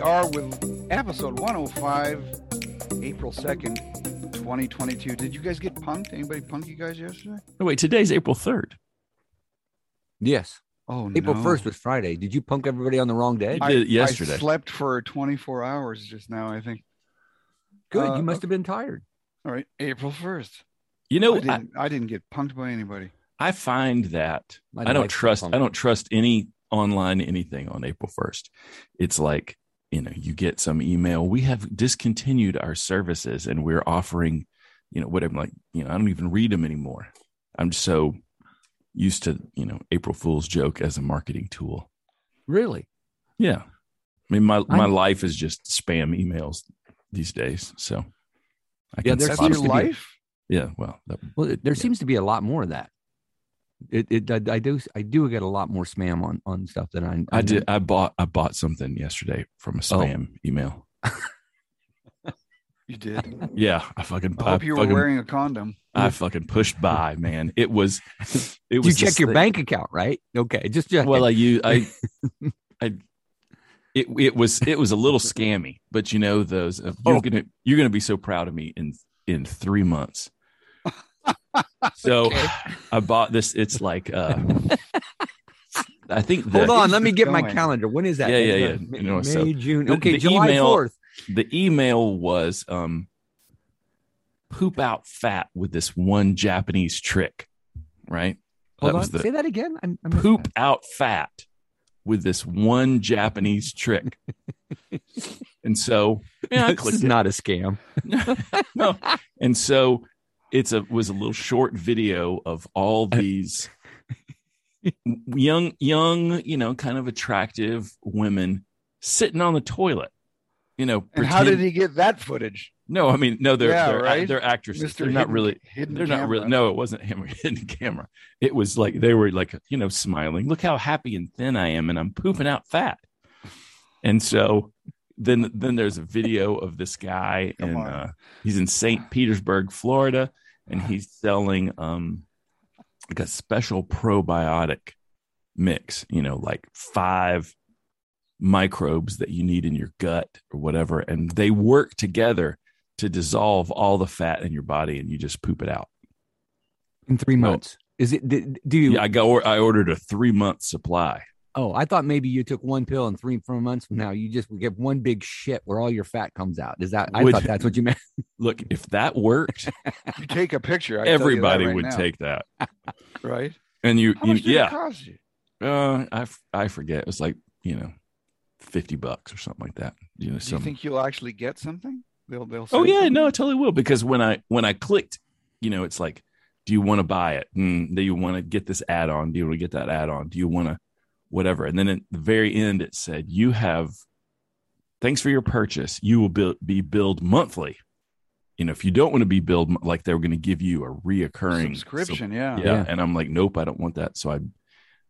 And here we are with episode 105, April 2nd, 2022. Did you guys get punked? Anybody punk you guys yesterday? No, wait, today's April 3rd. Yes. Oh, April no. 1st was Friday. Did you punk everybody on the wrong day? I- did yesterday. I slept for 24 hours just now, I think. Good. uh, you must have been tired. All right, April 1st. You know, I, I, didn't, I, didn't get punked by anybody. I find that I don't trust. I don't trust any online anything on April 1st. It's like, you know, you get some email, we have discontinued our services and we're offering, you know, whatever like, you know, I don't even read them anymore. I'm so used to, you know, April Fool's joke as a marketing tool. Really? Yeah. I mean, my my I'm- life is just spam emails these days. So I Yeah, can there That's spot your seems it. be- life? Yeah, well, that, Well, there seems to be a lot more of that. It, it I, I do I do get a lot more spam on on stuff that I I did. I bought. I bought something yesterday from a Oh. spam email. You did. Yeah, I fucking. I hope you were wearing a condom. I fucking pushed by, man. It was. It was. You check your thing- bank account, right? Okay, just check. Well, I use I. I. It it was it was a little scammy, but you know those uh, you're Oh. gonna you're gonna be so proud of me in in three months. So I bought this. It's like uh, I think the, Hold on, let me is get my calendar. When is that? Yeah, yeah, yeah. May, You know, May, so June. the- Okay, the July email- fourth. the email was um poop out fat with this one Japanese trick, right? Hold that on, was the say that again. I, I missed poop that. out fat with this one Japanese trick. and so yeah, I this is it. not a scam. no. And so it's a was a little short video of all these young young, you know, kind of attractive women sitting on the toilet. You know, And how did he get that footage? No, I mean, no, they're Yeah, they're, right? they're actresses. Mr. They're not really. hidden They're not really. No, it wasn't him hidden camera. It was like they were like you know smiling. Look how happy and thin I am, and I'm pooping out fat. And so then then there's a video of this guy, Come and uh, he's in St. Petersburg, Florida, and he's selling um like a special probiotic mix. You know, like five microbes that you need in your gut or whatever, and they work together to dissolve all the fat in your body, and you just poop it out. in three months. Is it? Do do you? Yeah, I go. I ordered a three month supply. Oh, I thought maybe you took one pill and three four months from now you just get one big shit where all your fat comes out. Is that? I Would- thought that's what you meant. Look, if that worked, You take a picture. I can tell you everybody right would now, take that. right. And you, How you much did yeah, it cost you? uh, I f- I forget. It was like you know, fifty bucks or something like that. You know, Do you think you'll actually get something? They'll they'll. oh yeah, something? no, I totally will because when I when I clicked, you know, it's like, do you want to buy it? Mm, do you want to get this add on? Do you want to get that add on? Do you want to whatever? And then at the very end, it said, you have. Thanks for your purchase. You will be, be billed monthly. You know, if you don't want to be billed, like they were going to give you a reoccurring subscription. yeah. yeah. Yeah. And I'm like, nope, I don't want that. So I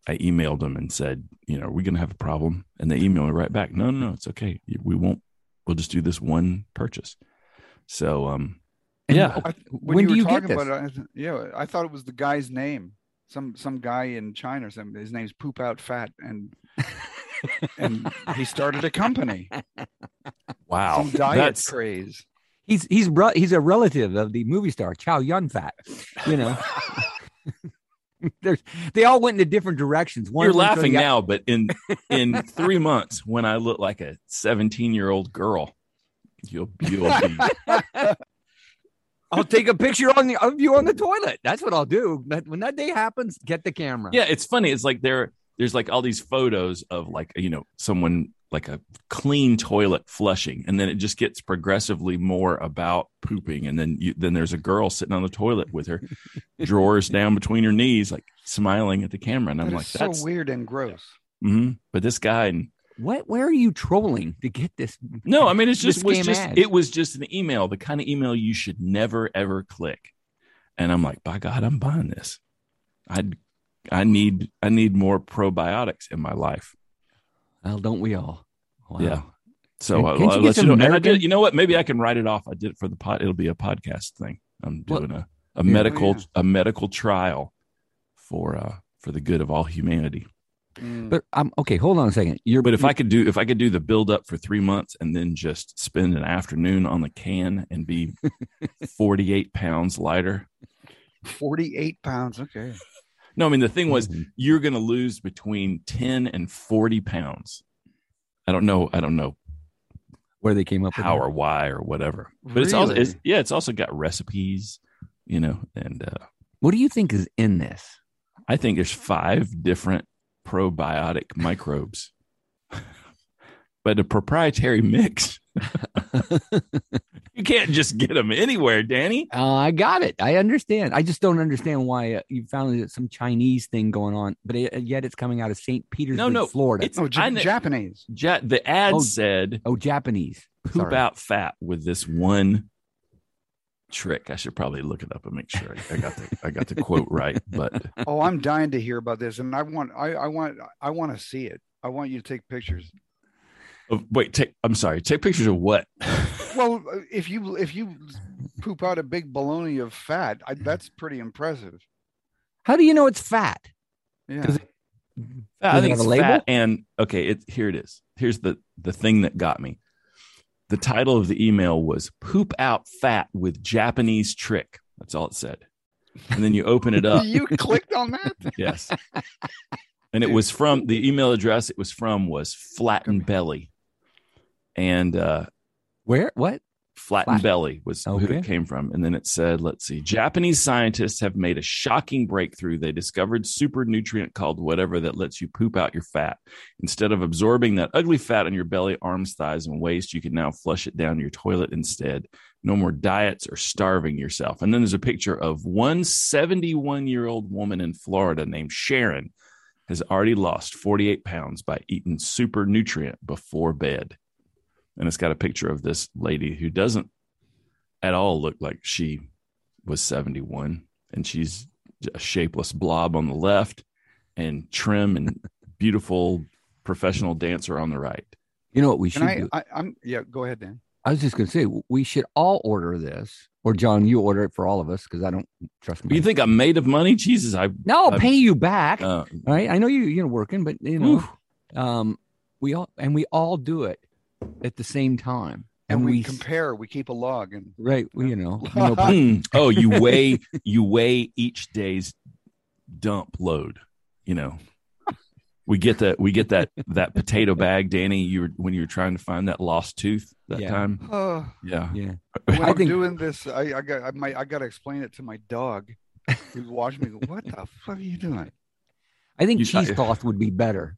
I emailed them and said, you know, are we gonna have a problem? And they emailed me right back. No, no, no, it's okay. We won't. We'll just do this one purchase. So um, And yeah, I, when, When you do were you get this? about it, I yeah, I thought it was the guy's name. Some some guy in China or something. His name's Poop Out Fat, and and he started a company. wow, Some diet that's craze. He's he's bro- he's a relative of the movie star Chow Yun Fat. You know, there's they all went into different directions. One you're of them showed laughing you- now, but in in three months, when I look like a 17 year old girl, you'll you'll be I'll take a picture on the of you on the toilet. That's what I'll do. That, when that day happens, get the camera. yeah it's funny it's like there there's like all these photos of like you know someone like a clean toilet flushing and then it just gets progressively more about pooping and then you then there's a girl sitting on the toilet with her drawers down between her knees like smiling at the camera and i'm That like is so that's weird and gross. Mhm. but this guy and What? Where are you trolling to get this? no i mean it's just was just it was just an email the kind of email you should never ever click and i'm like by god i'm buying this i i need i need more probiotics in my life Well, don't we all? Wow. Yeah. So uh, you I'll let you know. And I did, you know what? Maybe I can write it off. I did it for the pot. It'll be a podcast thing. I'm Well, doing a, a medical yeah. a medical trial for uh for the good of all humanity. Mm. But I'm okay. Hold on a second. You're But if I could do if I could do the build up for three months and then just spend an afternoon on the can and be forty eight pounds lighter. 48 pounds. Okay. No, I mean the thing was Mhm. you're going to lose between ten and forty pounds. I don't know. I don't know where they came up with how that. or why or whatever. But it's also it's, yeah, it's also got recipes, you know, and uh, What do you think is in this? I think there's five different probiotic microbes, but a proprietary mix. you can't just get them anywhere, Danny. Uh, I got it. I understand. I just don't understand why uh, you found it some Chinese thing going on, but it, yet it's coming out of St. Petersburg, no, no, Florida. it's- Oh, J- I Japanese. Ja- the ad Oh, said oh, Japanese. poop Sorry. out fat with this one trick. I should probably look it up and make sure I got the I got the quote right. But Oh, I'm dying to hear about this, and I want, I, I want, I want to see it. I want you to take pictures. oh, wait, take I'm sorry. Take pictures of what? Well, if you if you poop out a big baloney of fat, I, that's pretty impressive. How do you know it's fat? Yeah. It- I think have it's label? fat and okay. It here it is. Here's the the thing that got me. The title of the email was "Poop out fat with Japanese trick." That's all it said. And then you open it up. you clicked on that? yes. And it was from the email address it was from was Flatten Belly, and uh, Where? What? Flatten Flat- Belly was who it came from. And then it said, let's see, Japanese scientists have made a shocking breakthrough. They discovered super nutrient called whatever that lets you poop out your fat. Instead of absorbing that ugly fat on your belly, arms, thighs, and waist, you can now flush it down your toilet instead. No more diets or starving yourself. And then there's a picture of one 71 year old woman in Florida named Sharon has already lost 48 pounds by eating super nutrient before bed and it's got a picture of this lady who doesn't at all look like she was 71 and she's a shapeless blob on the left and trim and beautiful professional dancer on the right You know what we should Can I, do? I? I'm yeah. Go ahead, Dan. I was just going to say we should all order this, or John, you order it for all of us because I don't trust me. you think i'm made of money jesus i no, I'll I- pay you back. uh, all right, I know you you're working, but you know, Ooh. um, we all and we all do it at the same time, And, we, s- compare. We keep a log, and right. We, you know, you know, Hmm. oh you weigh you weigh each day's dump load you know we get that we get that that potato bag danny you were when you were trying to find that lost tooth that Yeah. time uh, yeah yeah. when I I'm think- doing this, I, I got I, might, I got to explain it to my dog, who's watching me. Go, what the fuck are you doing? I think You- cheesecloth would be better.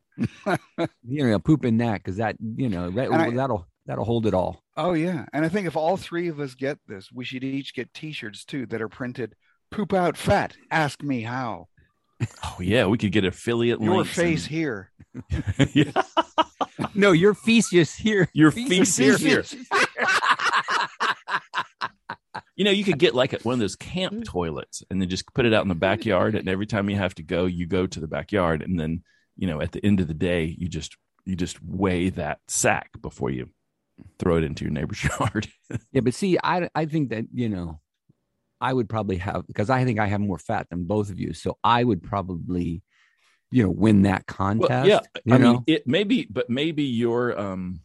You know, poop in that because that you know that, I, that'll that'll hold it all. Oh yeah, and I think if all three of us get this, we should each get T-shirts too that are printed "Poop out fat." Ask me how. Oh yeah, we could get affiliate Your face and- here. Yeah. No, your feces here. Your Feces feces here. here. You know, you could get like a, one of those camp toilets and then just put it out in the backyard. And every time you have to go, you go to the backyard. And then, you know, at the end of the day, you just you just weigh that sack before you throw it into your neighbor's yard. Yeah, but see, I I think that you know, I would probably have because I think I have more fat than both of you, so I would probably, you know, win that contest. Well, yeah, you I know, mean, it maybe, but maybe your um,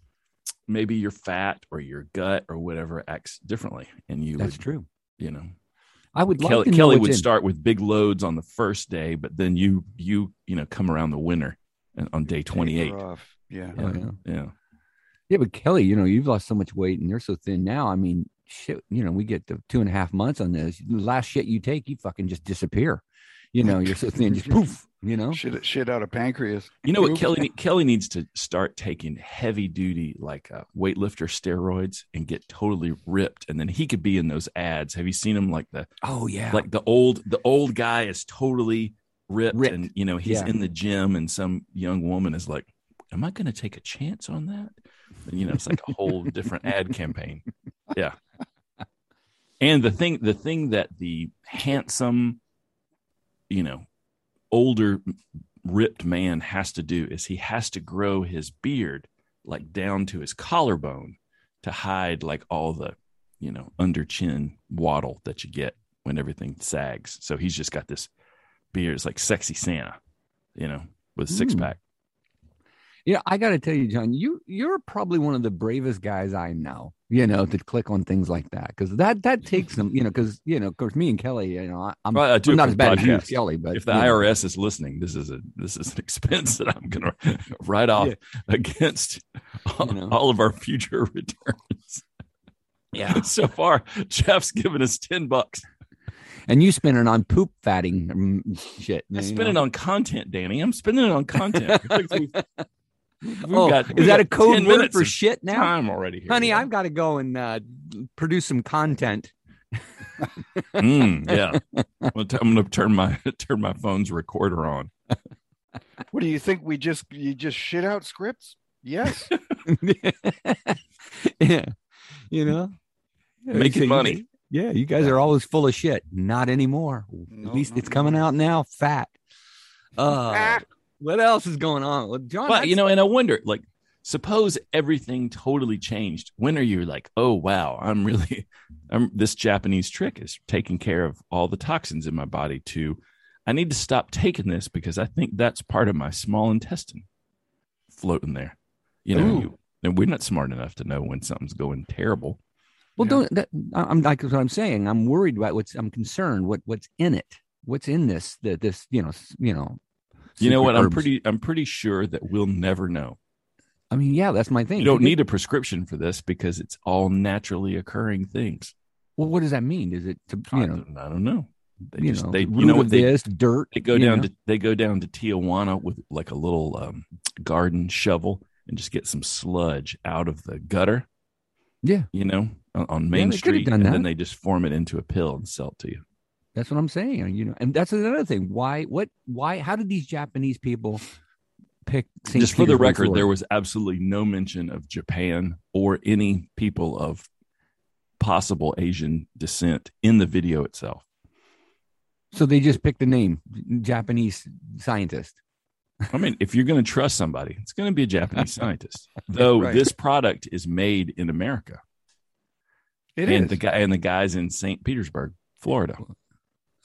maybe your fat or your gut or whatever acts differently, and you that's would, true. you know, I would love Kelly, to Kelly what's would in- start with big loads on the first day, but then you you you know come around the winter and on day twenty eight. Taper off. Yeah. Oh, yeah. Yeah, Yeah, but Kelly, you know, you've lost so much weight and you're so thin now. I mean, shit, you know, we get to two and a half months on this. The last shit you take, you fucking just disappear. You know, you're so thin, just poof. You know, Shit, shit out of pancreas. you know what Oops. Kelly Kelly needs to start taking heavy duty like uh, weightlifter steroids and get totally ripped, and then he could be in those ads. Have you seen him like the oh yeah, like the old the old guy is totally ripped, Ripped. and you know he's Yeah. in the gym, and some young woman is like, "Am I going to take a chance on that?" And, you know, it's like a whole different ad campaign. Yeah. And the thing, the thing that the handsome, you know, older ripped man has to do is he has to grow his beard like down to his collarbone to hide like all the, you know, under chin waddle that you get when everything sags. So he's just got this beard. It's like sexy Santa, you know. with six Mm. pack. Yeah, I got to tell you, John, you you're probably one of the bravest guys I know. You know, to click on things like that because that that takes them, You know, because you know, of course, me and Kelly, you know, I, I'm, Well, I do I'm not as bad as you. Kelly, but if the you know. IRS is listening, this is a this is an expense that I'm going to write off Yeah. against all, You know. all of our future returns. yeah, so far, Jeff's given us ten bucks. and you spend it on poop fatting mm, shit. I you spend it on content, Danny. I'm spending it on content. We've- we've oh, got- is we that a code word for shit now? time already here. Honey, yeah. I've got to go and uh, produce some content. Mm, yeah. I'm gonna t- I'm going to turn my turn my phone's recorder on. What do you think? We just you just shit out scripts? Yes. yeah, you know, Making So you- money. Yeah, you guys are always full of shit. Not anymore. No, At least not it's coming anymore. out now, fat. Uh, Ah. What else is going on? Well, John, Well, you know, and I wonder, like, suppose everything totally changed. When are you like, oh wow, I'm really, I'm this Japanese trick is taking care of all the toxins in my body. To, I need to stop taking this because I think that's part of my small intestine floating there. You know, you, and we're not smart enough to know when something's going terrible. well, don't. That, I'm like what I'm saying. I'm worried about what's. I'm concerned. What what's in it? What's in this? The, this you know you know. You know what? I'm pretty, I'm pretty sure that we'll never know. I mean, yeah, that's my thing. You don't need a prescription for this because it's all naturally occurring things. Well, what does that mean? Is it to I know don't, I don't know. They you just know they you know what they this dirt? they go down know? to they go down to Tijuana with like a little um, garden shovel and just get some sludge out of the gutter. Yeah. you know, on, on Main could've Street, and that. then they just form it into a pill and sell it to you. That's what I'm saying. You know, and that's another thing. Why? What? Why? How did these Japanese people pick? St. just for the record, Florida? there was absolutely no mention of Japan or any people of possible Asian descent in the video itself. So they just picked a name, Japanese scientist. I mean, if you're going to trust somebody, it's going to be a Japanese scientist. Though Right. this product is made in America, It and is. the guy and the guys in St. Petersburg, Florida,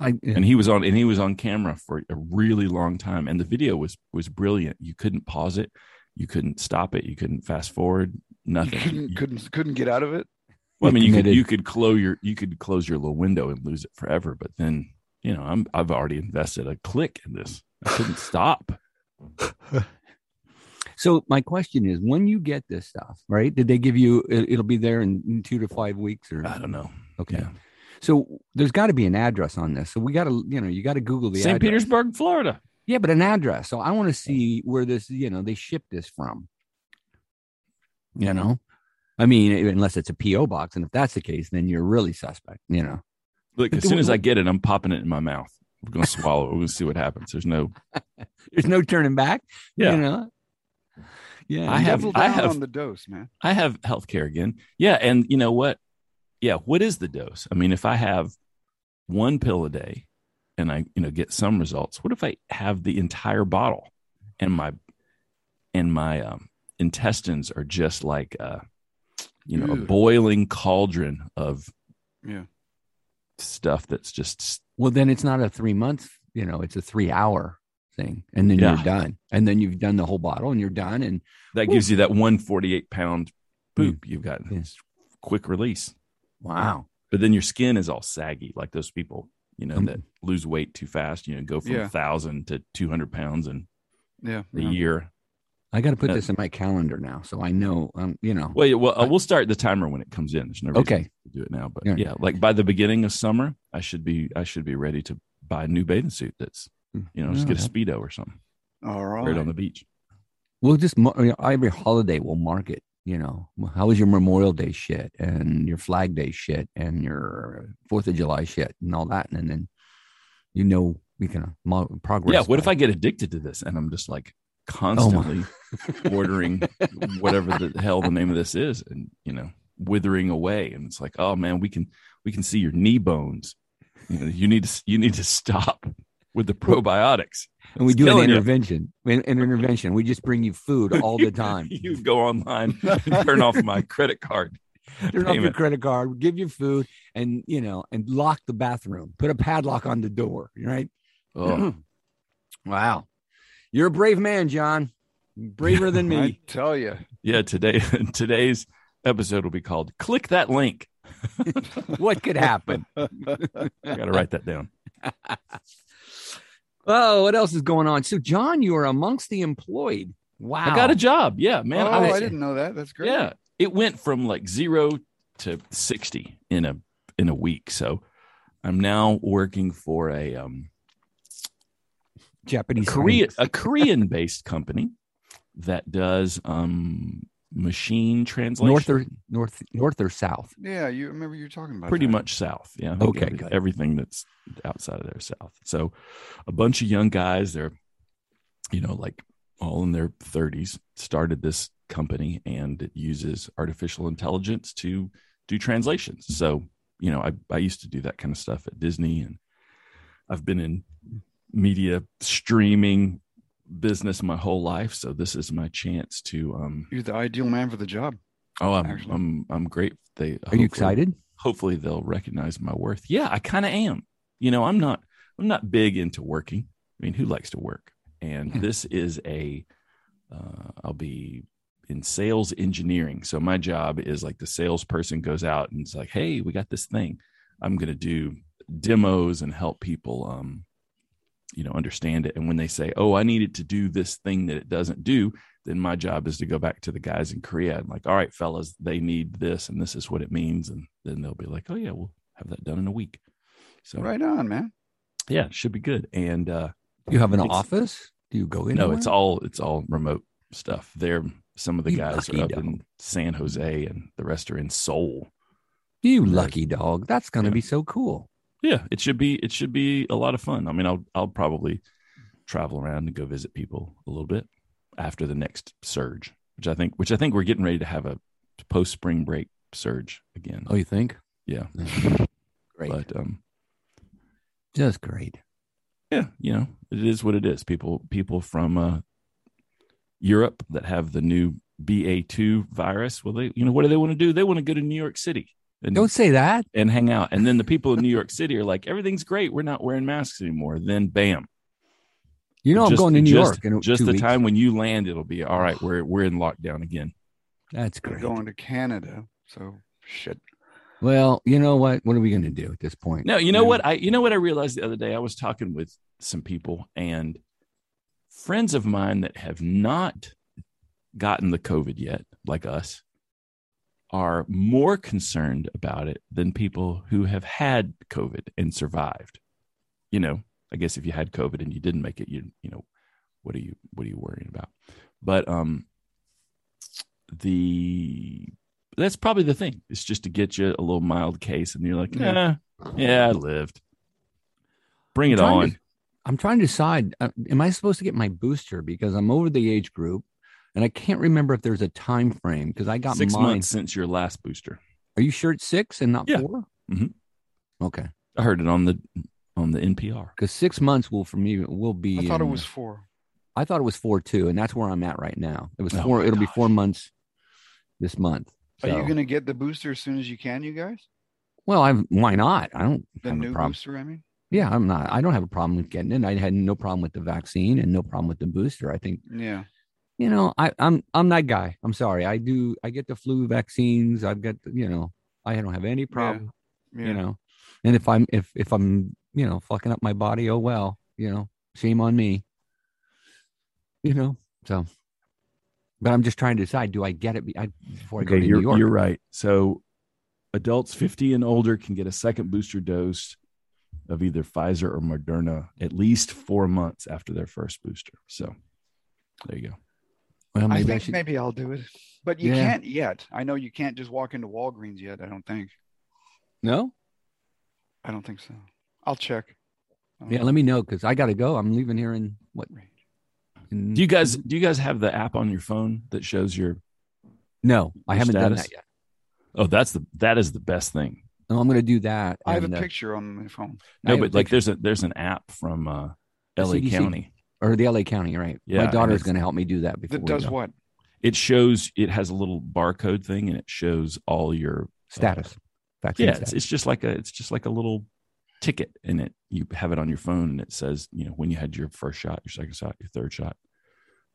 I, and he was on and he was on camera for a really long time, and the video was was brilliant. You couldn't pause it, you couldn't stop it, you couldn't fast forward, You nothing. couldn't, You- couldn't couldn't get out of it. well, I mean, you could you could close your you could close your little window and lose it forever, but then you know I'm I've already invested a click in this. I couldn't stop. so my question is, when you get this stuff, right? Did they give you? it- It'll be there in, in two to five weeks, or I don't know. okay. Yeah. So there's got to be an address on this. So we got to, you know, you got to Google the St. address. Petersburg, Florida. Yeah, but an address. So I want to see where this, you know, they ship this from. You know, I mean, unless it's a PO box, and if that's the case, then you're really suspect. You know. Look, as soon as I get it, I'm popping it in my mouth. We're gonna swallow it. We're gonna see what happens. There's no. There's no turning back. Yeah. You know? Yeah. I have- I have- on the dose, man. I have healthcare again. Yeah, and you know what? Yeah, what is the dose? I mean, if I have one pill a day and I, you know, get some results, what if I have the entire bottle and my and my um, intestines are just like uh you know, a boiling cauldron of Yeah. stuff that's just Well, then it's not a three month, you know, it's a three hour thing. And then Yeah. you're done. And then you've done the whole bottle and you're done. And that gives you that 148 pound poop you've got Yeah. Quick release. Wow. But then your skin is all saggy, like those people, you know, Um, that lose weight too fast. You know, go from a Yeah. thousand to two hundred pounds in Yeah. a yeah. year. I got to put Uh, this in my calendar now. So I know, um, you know, Well, yeah, well, uh, I- we'll start the timer when it comes in. There's no reason Okay. to do it now, but Yeah. yeah, like by the beginning of summer, I should be I should be ready to buy a new bathing suit. That's you know, just get a speedo or something, All right. right on the beach. we'll just, you know, every holiday we'll mark it. You know, how was your Memorial Day shit and your Flag Day shit and your Fourth of July shit and all that. And then, you know, we can progress. Yeah. What if I get addicted to this and I'm just like Oh, constantly ordering whatever the hell the name of this is, and you know, withering away, and it's like, oh man, we can we can see your knee bones. You know, you need to you need to stop with the probiotics. And we it's do an intervention, an, an intervention. We just bring you food all the time. you go online turn off my credit card. Turn off your credit card, give you food, and you know, and lock the bathroom. Put a padlock on the door. Right? Oh, wow. You're a brave man, John. Braver than me. I tell you. Yeah, today today's episode will be called "Click That Link." what could happen? I got to write that down. Oh, what else is going on? So, John, you are amongst the employed. Wow. I got a job. Yeah, man. oh, I I didn't know that. That's great. Yeah, it went from like zero to sixty in a in a week. So I'm now working for a um Japanese Korea a Korean based company that does um machine translation. North or north, north or south? Yeah, you remember you're talking about pretty that. much south. Yeah. Okay, every- good. Everything that's outside of there is south. So a bunch of young guys, they're, you know, like all in their 30s, started this company and it uses artificial intelligence to do translations. So, you know, I, I used to do that kind of stuff at Disney and I've been in media streaming business my whole life. So this is my chance to um You're the ideal man for the job. oh I'm Actually. I'm I'm great. They Are you excited? hopefully they'll recognize my worth. Yeah, I kind of am. You know, I'm not I'm not big into working. I mean, who likes to work? And Yeah. this is a uh, I'll be in sales engineering. So my job is like the salesperson goes out and it's like, "Hey, we got this thing. I'm going to do demos and help people um you know understand it and when they say oh i need it to do this thing that it doesn't do then my job is to go back to the guys in korea and like all right fellas they need this and this is what it means and then they'll be like oh yeah we'll have that done in a week so Right on, man. yeah should be good and uh you have an office? Do you go in? no it's all it's all remote stuff they're some of the You guys are up dog. in san jose and the rest are in seoul You lucky dog. That's going to Yeah. be so cool. Yeah it should be it should be a lot of fun i mean i'll i'll probably travel around and go visit people a little bit after the next surge which i think which i think we're getting ready to have a post spring break surge again Oh, you think? yeah Great. but um Just great. yeah you know it is what it is people people from uh europe that have the new ba2 virus well they you know what do they want to do they want to go to new york city and Don't say that. and hang out and then the people in new york city are like everything's great we're not wearing masks anymore then bam You know, I'm going to New just- York in just the weeks. time when you land it'll be all right we're we're in lockdown again That's We're great. going to Canada. So shit. Well, you know what? What are we going to do at this point? no you know Yeah. what i you know what i realized the other day i was talking with some people and friends of mine that have not gotten the covid yet like us are more concerned about it than people who have had covid and survived. You know i guess if you had covid and you didn't make it you you know what are you what are you worrying about? But um the that's probably the thing. It's just to get you a little mild case and you're like yeah. Yeah. i lived. Bring it I'm on. to- I'm trying to decide. Uh, am I supposed to get my booster because I'm over the age group, and I can't remember if there's a time frame because I got six mine. months since your last booster Are you sure it's six and not Yeah. 4 Mhm. Okay, i heard it on the on the npr because six months will for me will be. I thought it was four. I thought it was four too, and that's where I'm at right now. It was Oh four. It'll be four months this month. Are you going to get the booster as soon as you can, you guys? Well, I why not? I don't The have a new problem. booster, I mean? Yeah, I'm not. I don't have a problem with getting it. I had no problem with the vaccine and no problem with the booster. I think Yeah. You know I, I'm I'm that guy. I'm sorry. I do. I get the flu vaccines. I've got you know I don't have any problem. yeah. You know, and if I'm if if I'm you know fucking up my body, oh well. You know, shame on me. You know, so. But I'm just trying to decide: do I get it I, before I go to New York? you're right so adults 50 and older can get a second booster dose of either pfizer or moderna at least four months after their first booster so there you go well, I maybe I, think should. maybe I'll do it. But you Yeah. can't yet. I know you can't just walk into Walgreens yet. I don't think. No. I don't think so. I'll check. Yeah, know. let me know because I got to go. I'm leaving here in what? In, do you guys do you guys have the app on your phone that shows your No, I haven't done that yet. oh that's the that is the best thing No, I'm going to do that. I have a and, uh, picture on my phone. No but like picture. there's a there's an app from uh la CDC. county or the LA County, right? Yeah, My and daughter's going to help me do that before That we does go. what? it shows it has a little barcode thing and it shows all your status. Vaccine yeah it's, status. it's just like a it's just like a little ticket and it you have it on your phone and it says you know when you had your first shot your second shot your third shot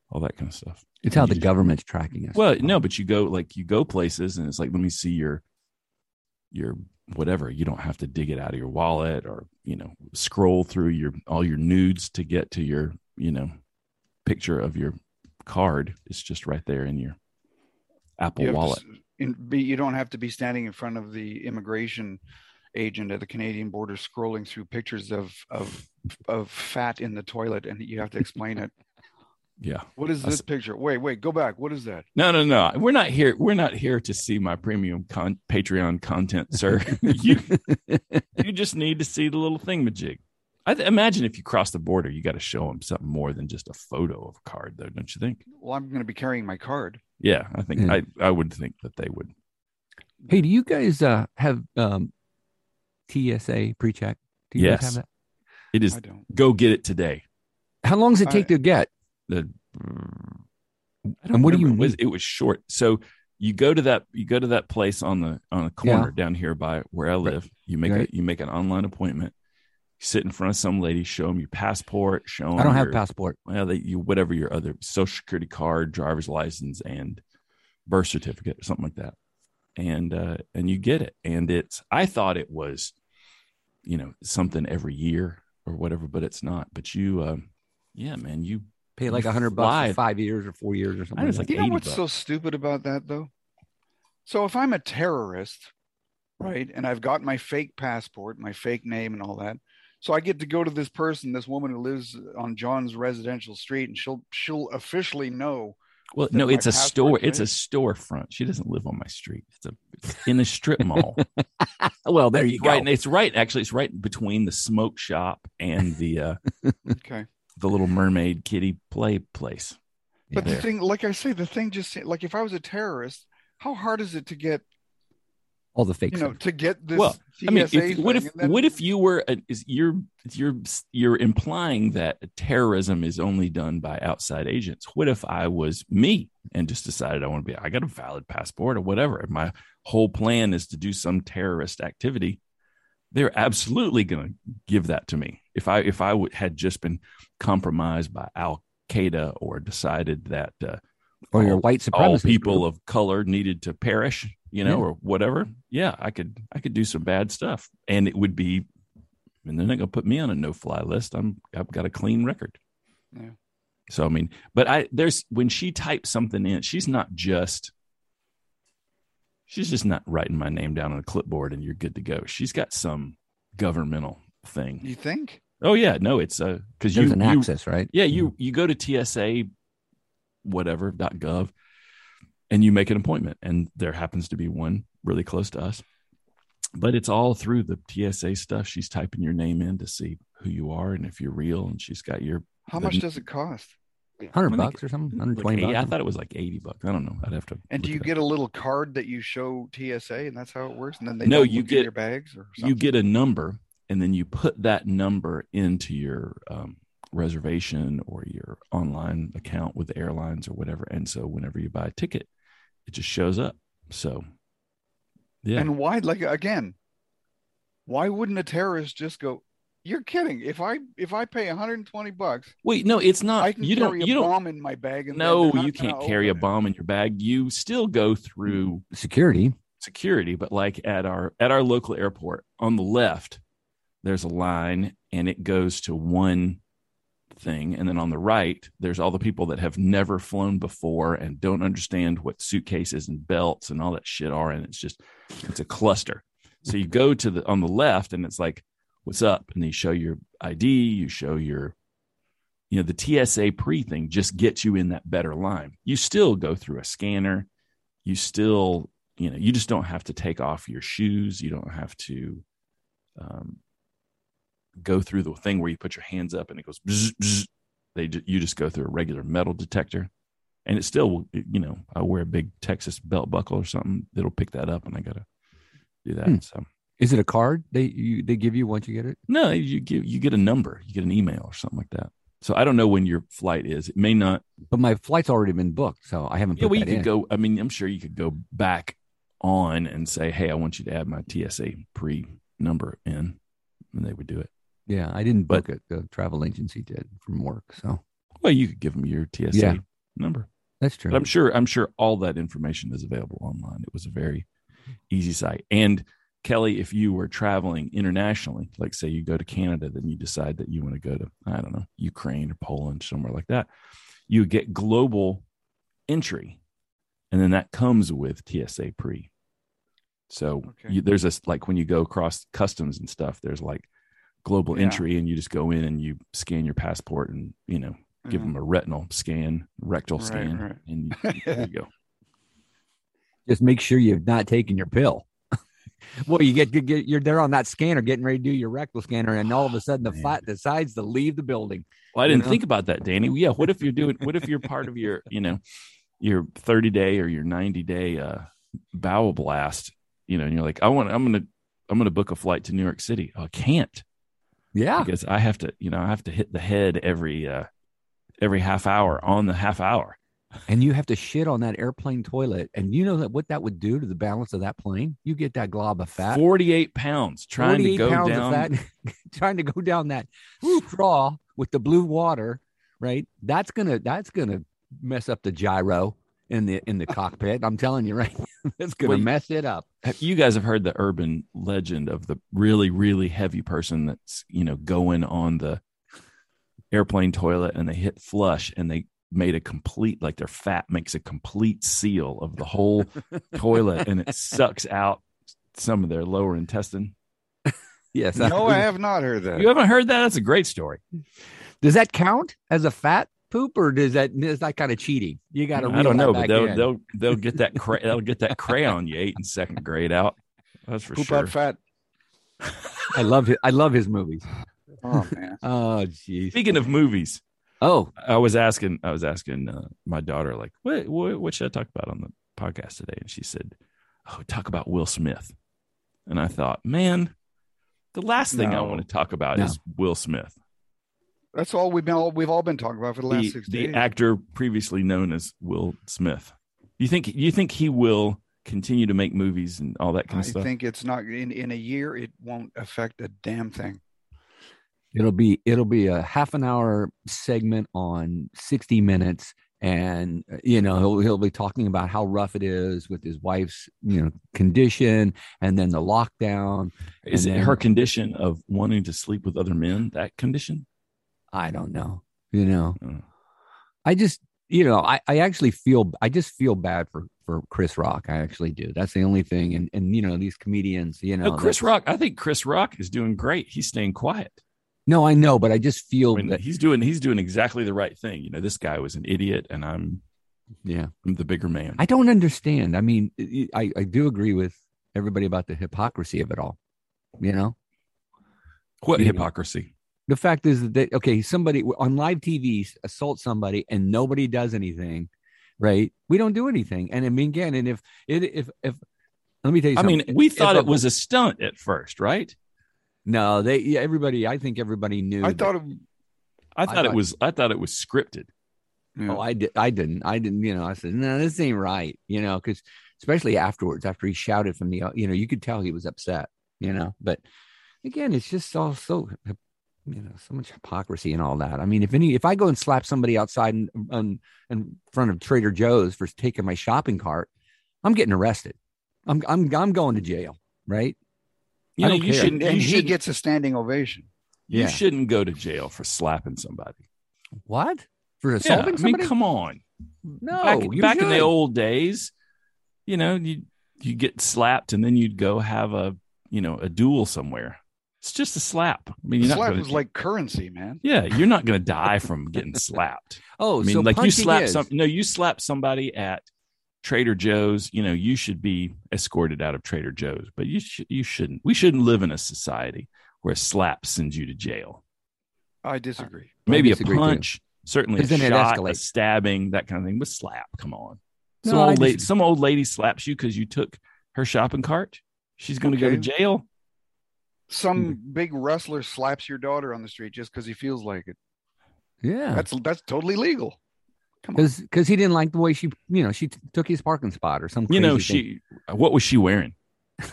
all that kind of stuff It's how the just- government's tracking us. well no but you go like you go places and it's like let me see your your whatever you don't have to dig it out of your wallet or you know scroll through your all your nudes to get to your you know picture of your card it's just right there in your apple You to wallet in, be, you don't have to be standing in front of the immigration agent at the Canadian border scrolling through pictures of of of fat in the toilet, and you have to explain it. yeah What is this picture? Wait, wait, go back. What is that? No, no, no. We're not here. We're not here to see my premium con- Patreon content, sir. you you just need to see the little thingamajig. I th- imagine if you cross the border, you got to show them something more than just a photo of a card, though, don't you think? Well, I'm going to be carrying my card. Yeah, I think Yeah. I I would think that they would. hey, do you guys uh, have um, TSA pre-check? Do you Yes. guys have that? It is I don't. go get it today. How long does it take I- to get? The I And what do you. It was, it was short. So you go to that you go to that place on the on the corner down here by where I live. You make Right. a you make an online appointment. You sit in front of some lady, show them your passport, show them I don't have your, passport. well, they, you whatever your other social security card, driver's license, and birth certificate or something like that, and uh, and you get it. And it's I thought it was, you know, something every year or whatever, but it's not. But you, um, yeah, man, you Pay like a hundred bucks for five years or four years or something. was like like You know what's bucks. so stupid about that, though? So if I'm a terrorist, right, and I've got my fake passport, my fake name, and all that, so I get to go to this person, this woman who lives on John's residential street, and she'll she'll officially know. well, no, it's a store. It's a storefront. She doesn't live on my street. It's a it's in a strip mall. well, there you go. right, and it's right. Actually, it's right between the smoke shop and the uh, Okay. the Little Mermaid kitty play place. But Yeah. the thing, like I say, the thing just like if I was a terrorist, how hard is it to get All the fake you know to get this? Well, I mean, TSA if, what if then- what if you were a, is you're you're you're implying that terrorism is only done by outside agents? What if I was me and just decided I want to be I got a valid passport or whatever, my whole plan is to do some terrorist activity? They're absolutely going to give that to me. If I if I had just been compromised by Al Qaeda or decided that uh, or your all- white supremacist all people group. of color needed to perish, you know, Yeah. or whatever. Yeah, I could I could do some bad stuff, and it would be, and they're not gonna put me on a no fly list. I'm I've got a clean record. Yeah. So I mean, but I there's when she types something in, she's not just. She's just not writing my name down on a clipboard and you're good to go. She's got some governmental thing. you think? Oh yeah, no, it's uh because There's you, an you access, right? yeah, you you go to TSA whatever dot .gov and you make an appointment and there happens to be one really close to us. But it's all through the TSA stuff. She's typing your name in to see who you are and if you're real and she's got your How The- much does it cost? Hundred think- bucks or something. like Hundred twenty 80 I thought it was like 80 bucks. I don't know. I'd have to And do you it up. get a little card that you show TSA, and that's how it works? And then they No, you get- your bags, or you get a number and then you put that number into your um, reservation or your online account with airlines or whatever and so whenever you buy a ticket it just shows up so yeah And why? Like again, why wouldn't a terrorist just go? You're kidding. If I if I pay 120 bucks, wait no it's not I can you carry don't a you don't bomb in my bag. And no you can't carry a open it. bomb in your bag you still go through mm-hmm. Security. security but like at our at our local airport on the left there's a line and it goes to one thing. And then on the right there's all the people that have never flown before and don't understand what suitcases and belts and all that shit are. And it's just it's a cluster. So you go to the on the left and it's like what's up? And you show your id you show your you know the tsa pre thing just gets you in that better line. You still go through a scanner. You still you know you just don't have to take off your shoes. You don't have to um, go through the thing where you put your hands up and it goes bzz, bzz. they you just go through a regular metal detector and it still will you know i wear a big texas belt buckle or something that'll pick that up and i gotta do that Hmm. so Is it a card they you they give you once you get it? no you get you get a number you get an email or something like that so i don't know when your flight is it may not But my flight's already been booked, so I haven't put yeah well you could in. go i mean i'm sure you could go back on and say hey i want you to add my tsa pre number in and they would do it. Yeah, I didn't But- book it. The travel agency did from work. So Well, you could give them your TSA Yeah. number. that's true. But I'm sure I'm sure all that information is available online. It was a very easy site. And Kelly, if you were traveling internationally, like say you go to Canada, then you decide that you want to go to I don't know Ukraine or Poland, somewhere like that, you get global entry, and then that comes with TSA pre. So Okay. you, there's this like when you go across customs and stuff, there's like global Yeah. entry, and you just go in and you scan your passport and you know give Mhm. them a retinal scan, rectal Right, scan, right. and you, there you go. Just make sure you've not taken your pill. well, you get, you get you're there on that scanner, getting ready to do your rectal scanner, and all of a sudden the Man. flat decides to leave the building. Well, I didn't know? think about that, Danny. Yeah, what if you're doing? What if you're part of your, you know, your 30 day or your 90 day uh, bowel blast? You know, and you're like, I want, I'm gonna, I'm gonna book a flight to New York City. Oh, I can't Yeah, because I have to, you know, I have to hit the head every, uh, every half hour on the half hour. and you have to shit on that airplane toilet, and you know that what that would do to the balance of that plane. You get that glob of fat. 48 pounds trying to go pounds down. of fat, trying to go down that straw with the blue water, right? That's gonna that's gonna mess up the gyro in the in the cockpit. I'm telling you, right? It's gonna Well, mess it up. You guys have heard the urban legend of the really, really heavy person that's, you know, going on the airplane toilet and they hit flush and they made a complete, like their fat makes a complete seal of the whole toilet and it sucks out some of their lower intestine. Yes. no, I have not heard that. You haven't heard that? That's a great story. Does that count as a fat poop, or does that is that kind of cheating? You got to. I don't know, but they'll, they'll, they'll get that, cra- they'll get that crayon you ate in second grade out. That's for Poop sure. out fat. I love his, I love his movies. Oh man. Oh, jeez. Speaking of movies, Oh, I was asking, I was asking uh, my daughter, like, what, what, what should I talk about on the podcast today? And she said, "Oh, talk about Will Smith." And I thought, man, the last thing I want to talk about No. is Will Smith, That's all we've been all we've all been talking about for the last the, six the actor previously known as Will Smith. You think you think he will continue to make movies and all that kind I of stuff? I think it's not in in a year. It won't affect a damn thing. it'll be it'll be a half an hour segment on 60 minutes and you know he'll he'll be talking about how rough it is with his wife's you know condition and then the lockdown is it then- her condition of wanting to sleep with other men? That condition? I don't know you know Mm. i just you know i i actually feel i just feel bad for for chris rock i actually do that's the only thing and and you know these comedians you know No, Chris Rock. I think Chris Rock is doing great. He's staying quiet. no i know but i just feel I mean, that he's doing he's doing exactly the right thing. You know, this guy was an idiot, and I'm yeah I'm the bigger man. I don't understand. I mean, I, I do agree with everybody about the hypocrisy of it all. You know, what you know. Hypocrisy? the fact is that okay, somebody on live TV assaults somebody and nobody does anything, right? We don't do anything. And I mean, again, and if it if if let me tell you, I mean, we If thought a- it was a stunt at first, right? no. They yeah, everybody. I think everybody knew. I that- thought. It, I thought it thought- was I thought it was scripted. yeah. Oh, I did. I didn't. I didn't. You know, I said, no, this ain't right. You know, because especially afterwards, after he shouted from the, you know, you could tell he was upset. You know, but again, it's just all so, you know, so much hypocrisy and all that. I mean, if any, if I go and slap somebody outside in, in, in front of Trader Joe's for taking my shopping cart, I'm getting arrested. I'm I'm I'm going to jail, right? You I know, you care. shouldn't. and You, he should, gets a standing ovation. you Yeah. shouldn't go to jail for slapping somebody. What for Yeah, assaulting I mean, somebody? come on. no, back you back in the old days, you know, you you get slapped and then you'd go have a you know a duel somewhere. It's just a slap. I mean, you're not Slap gonna, was like currency, man. yeah, you're not going to die from getting slapped. Oh, I mean, so like you slap is- some. No, you slap somebody at Trader Joe's. You know, you should be escorted out of Trader Joe's, but you sh- you shouldn't. We shouldn't live in a society where a slap sends you to jail. I disagree. Maybe a disagree, too. punch, certainly a 'Cause then it shot, a stabbing, that kind of thing. But slap, come on. Some No, old lady, some old lady slaps you because you took her shopping cart. She's going to go to jail. Some Hmm. big wrestler slaps your daughter on the street just because he feels like it. Yeah, That's that's totally legal. Because because he didn't like the way she you know she t- took his parking spot or some You know, crazy thing. she. What was she wearing?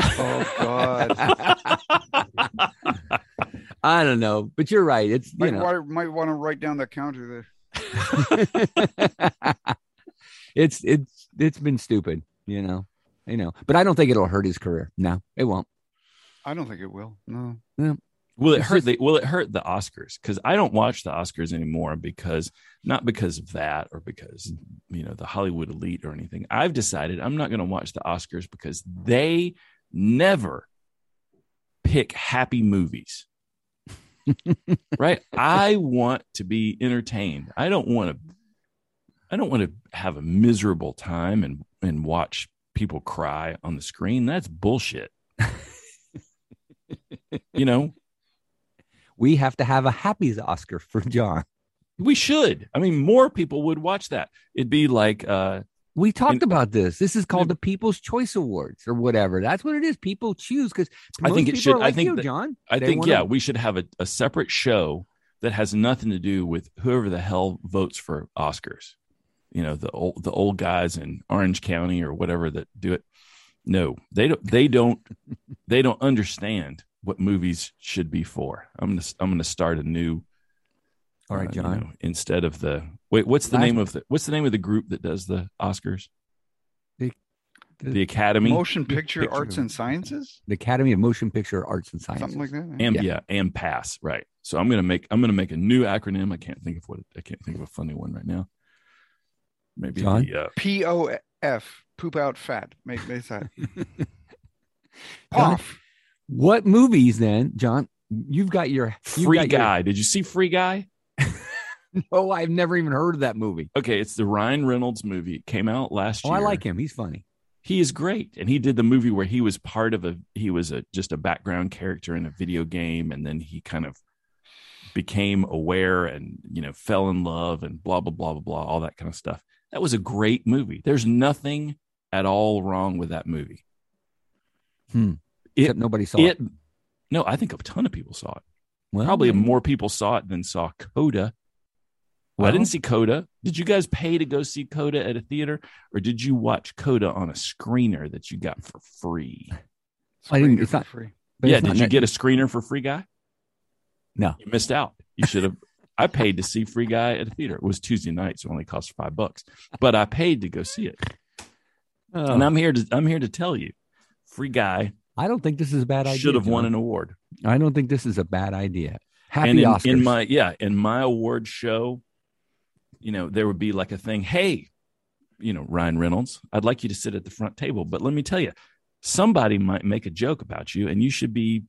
Oh God. I don't know, but you're right. It's you might, know, wa- might want to write down the counter there. it's it's it's been stupid, you know, you know. But I don't think it'll hurt his career. No, it won't. I don't think it will. No. Will it hurt the Will it hurt the Oscars? Because I don't watch the Oscars anymore because not because of that or because you know the Hollywood elite or anything. I've decided I'm not going to watch the Oscars because they never pick happy movies. right? I want to be entertained. I don't want to. I don't want to have a miserable time and and watch people cry on the screen. That's bullshit. you know, We have to have a happy Oscar for John. We should. I mean, more people would watch that. It'd be like, uh, We talked And- about this. This is called the People's Choice Awards or whatever. That's what it is. People choose because I think it should- Are I think you, that- John. I They think, yeah, we should have a, a separate show that has nothing to do with whoever the hell votes for Oscars. You know, the old the old guys in Orange County or whatever that do it. No, they don't. They don't. they don't understand what movies should be for. I'm gonna I'm gonna start a new. All right, uh, you John. know, instead of the wait, what's the Last- name of the what's the name of the group that does the Oscars? The- the Academy. Motion picture, Picture. arts and sciences, The Academy of Motion Picture Arts and Sciences. something like that. and Yeah. yeah. and pass right so i'm gonna make i'm gonna make a new acronym i can't think of what i can't think of a funny one right now maybe John? the, uh, P O F, poop out fat. Make, make that. John? What movies then, John? You've got your you've free got your- guy did you see free guy no, I've never even heard of that movie. okay it's the ryan reynolds movie it came out last Oh, year I like him. He's funny. he is great and he did the movie where he was part of a he was a just a background character in a video game and then he kind of became aware and you know fell in love and blah blah blah blah blah all that kind of stuff that was a great movie there's nothing at all wrong with that movie Hmm. It- Except nobody saw it it. no i think a ton of people saw it Well, probably maybe. more people saw it than saw coda i didn't see coda did you guys pay to go see coda at a theater or did you watch coda on a screener that you got for free I didn't- Screener it's for not- free. But yeah did you net- get a screener for free guy No. you missed out you should have i paid to see free guy at a theater it was tuesday night so it only cost five bucks but i paid to go see it Oh, and i'm here to i'm here to tell you free guy I don't think this is a bad idea. should have won an award I don't think this is a bad idea. Happy and in, Oscars. in my yeah in my award show you know there would be like a thing hey you know ryan reynolds i'd like you to sit at the front table but let me tell you somebody might make a joke about you and you should be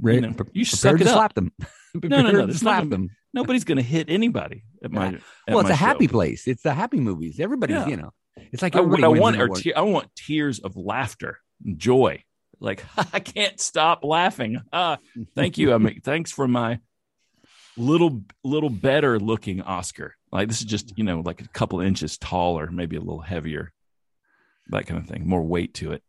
Re- you know, you should suck it up. slap them. no, no, not slap gonna them. nobody's going to hit anybody at my at Well, it's my a happy show. place. It's the happy movies. Everybody's, Yeah. you know, it's like I, what I want are te- I want tears of laughter and joy. Like I can't stop laughing. Ah, thank you. I mean, thanks for my little little better looking Oscar. Like this is just you know like a couple inches taller, maybe a little heavier, that kind of thing. More weight to it.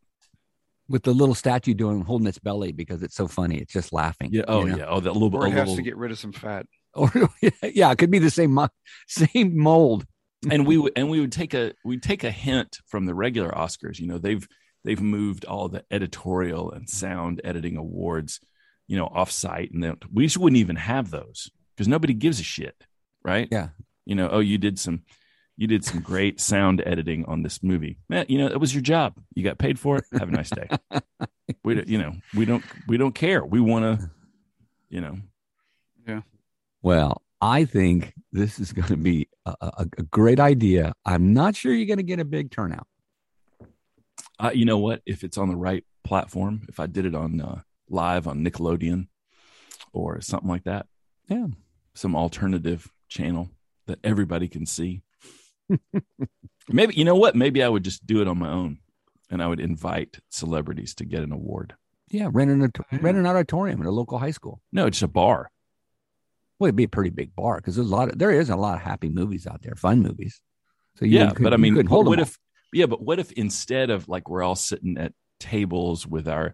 with the little statue doing holding its belly because it's so funny. It's just laughing. Yeah. Oh you know? yeah. Oh, that little. Or it has little, to get rid of some fat. Or yeah, it could be the same mo- same mold. And we would and we would take a we take a hint from the regular Oscars. You know, they've they've moved all the editorial and sound editing awards, you know, off site, and they, we just wouldn't even have those because nobody gives a shit, right? Yeah. You know, oh, you did some you did some great sound editing on this movie. Man, you know, it was your job. You got paid for it. Have a nice day. we, don't- you know, we don't we don't care. We want to, you know, Yeah. Well, I think this is going to be a, a, a great idea. I'm not sure you're going to get a big turnout. uh, you know what? If it's on the right platform, if I did it on uh, live on Nickelodeon or something like that, Yeah. some alternative channel that everybody can see. Maybe you know what? Maybe I would just do it on my own, and I would invite celebrities to get an award. Yeah, rent an rent an auditorium at a local high school. No, it's a bar. Well, it'd be a pretty big bar because there's a lot of there is a lot of happy movies out there, fun movies. So you yeah, could- but I mean, hold what if? Yeah, but what if instead of like we're all sitting at tables with our,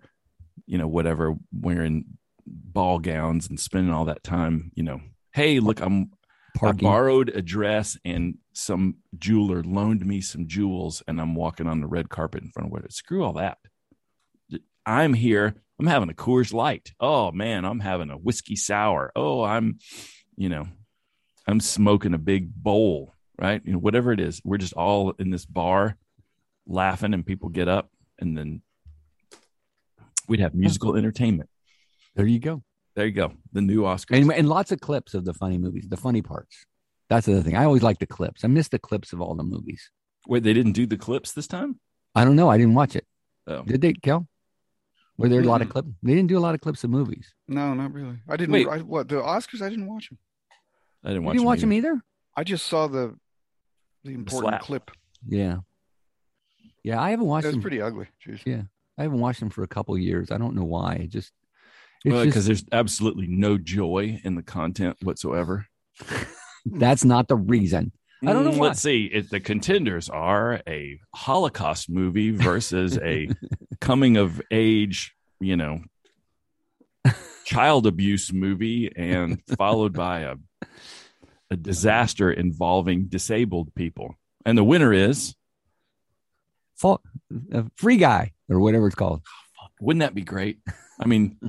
you know, whatever, wearing ball gowns and spending all that time, you know, hey, look, I'm parking. I borrowed a dress and some jeweler loaned me some jewels and I'm walking on the red carpet in front of it. Screw all that. I'm here. I'm having a Coors Light. Oh man, I'm having a whiskey sour. Oh, I'm, you know, I'm smoking a big bowl, right? You know, whatever it is. We're just all in this bar laughing and people get up and then we'd have musical entertainment. There you go. There you go. The new Oscars. And, and lots of clips of the funny movies, the funny parts. That's the other thing. I always like the clips. I miss the clips of all the movies. Wait, they didn't do the clips this time? I don't know. I didn't watch it. Oh. Did they, Kel? Were there a lot of clips? They didn't do a lot of clips of movies. No, not really. I didn't. Wait. I, what the Oscars? I didn't watch them. I didn't You watch didn't them watch either. them either? I just saw the the important slap. clip. Yeah. Yeah, I haven't watched It was them. pretty ugly. Jeez. Yeah. I haven't watched them for a couple of years. I don't know why. It just it's Well, just- because there's absolutely no joy in the content whatsoever. that's not the reason. I don't know Mm. Let's see. If the contenders are a Holocaust movie versus a coming of age, you know, child abuse movie, and followed by a a disaster involving disabled people, and the winner is Fall, uh, free guy or whatever it's called. wouldn't that be great? I mean,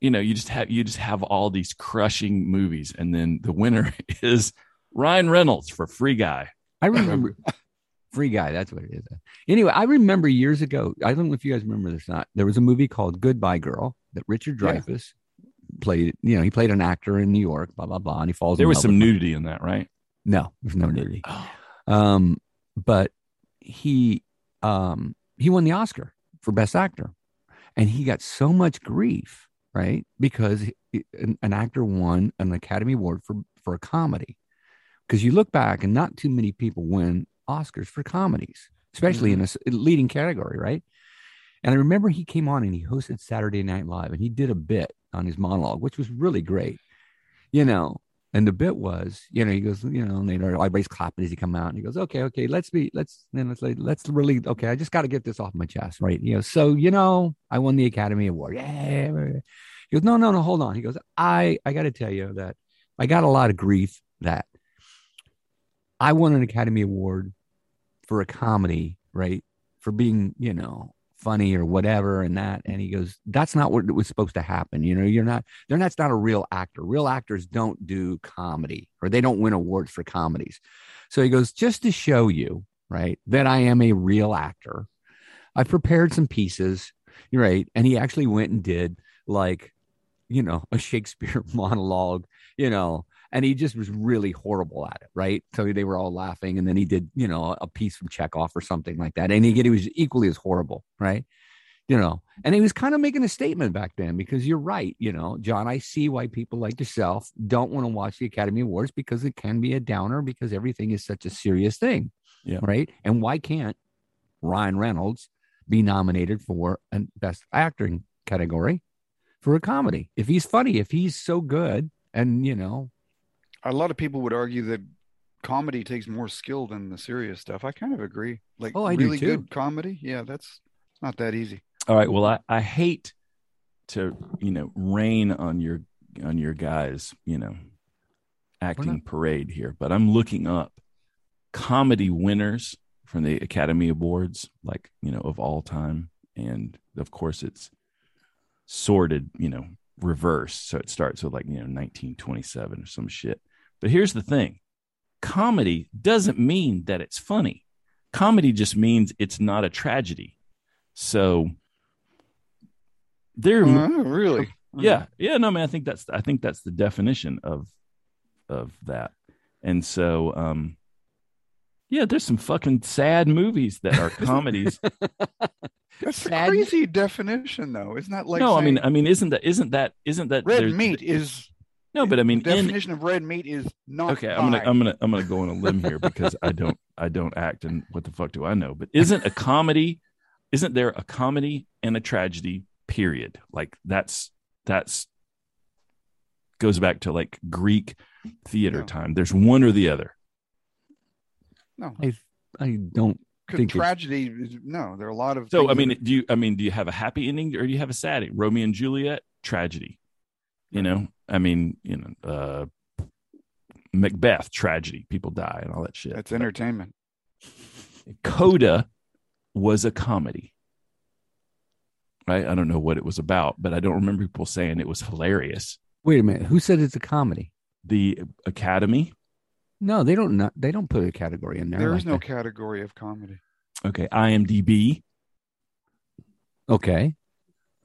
you know, you just have you just have all these crushing movies, and then the winner is Ryan Reynolds for Free Guy. I remember Free Guy. That's what it is. Anyway, I remember years ago. I don't know if you guys remember this or not. There was a movie called Goodbye Girl that Richard Yeah. Dreyfuss played. You know, he played an actor in New York. Blah blah blah. And he falls. There in was some nudity in that, right? No, there's no nudity. Oh, Um, but he um he won the Oscar for Best Actor, and he got so much grief, right? Because an, an actor won an Academy Award for for a comedy. Because you look back, and not too many people win Oscars for comedies, especially mm-hmm. in a leading category, right? And I remember he came on and he hosted Saturday Night Live, and he did a bit on his monologue, which was really great, you know. And the bit was, you know, he goes, you know, and they everybody's clapping as he come out, and he goes, okay, okay, let's be, let's, then let's, let's really, okay, I just got to get this off my chest, right? You know, so you know, I won the Academy Award, yeah. He goes, no, no, no, hold on. He goes, I, I got to tell you that I got a lot of grief that I won an Academy Award for a comedy, right? For being, you know, funny or whatever and that. And he goes, That's not what it was supposed to happen. You know, you're not, they're that's not a real actor. Real actors don't do comedy or they don't win awards for comedies. So he goes, Just to show you, right, that I am a real actor, I've prepared some pieces, right? And he actually went and did like, you know, a Shakespeare monologue, you know, and he just was really horrible at it, right? So they were all laughing, and then he did, you know, a piece from Chekhov or something like that, and he, he was equally as horrible, right? You know, and he was kind of making a statement back then because you're right, you know, John. I see why people like yourself don't want to watch the Academy Awards because it can be a downer because everything is such a serious thing, Yeah. right? And why can't Ryan Reynolds be nominated for a Best Acting category for a comedy if he's funny, if he's so good, and you know, A lot of people would argue that comedy takes more skill than the serious stuff. I kind of agree. Like Oh, I do really too. good comedy, yeah, that's not that easy. All right. Well, I, I hate to you know rain on your on your guys you know acting parade here, but I'm looking up comedy winners from the Academy Awards, like you know of all time, and of course it's sorted, you know, reverse. So it starts with like you know 1927 or some shit. But here's the thing: comedy doesn't mean that it's funny. Comedy just means it's not a tragedy. So there, Uh, really? yeah, yeah. No, man, I think that's I think that's the definition of of that. And so, um, yeah, there's some fucking sad movies that are comedies. That's a crazy definition, though. Isn't that like no, I mean, I mean, isn't that isn't that isn't that red meat is No, but I mean, the in, definition of red meat is not. okay, I'm gonna. I'm gonna I'm gonna go on a limb here because I don't I don't act and what the fuck do I know? But isn't a comedy? Isn't there a comedy and a tragedy? Period. Like that's that's goes back to like Greek theater No. time. There's one or the other. no. I I don't Because think tragedy is no. There are a lot of. So I mean, that- do you? I mean, do you have a happy ending or do you have a sad ending? Romeo and Juliet tragedy. You know, I mean, you know, uh, Macbeth tragedy. People die and all that shit. that's entertainment. Coda was a comedy. right? I don't know what it was about, but I don't remember people saying it was hilarious. Wait a minute. Who said it's a comedy? The Academy. No, they don't. Not, they don't put a category in there. There like is no that. category of comedy. Okay, IMDb. Okay.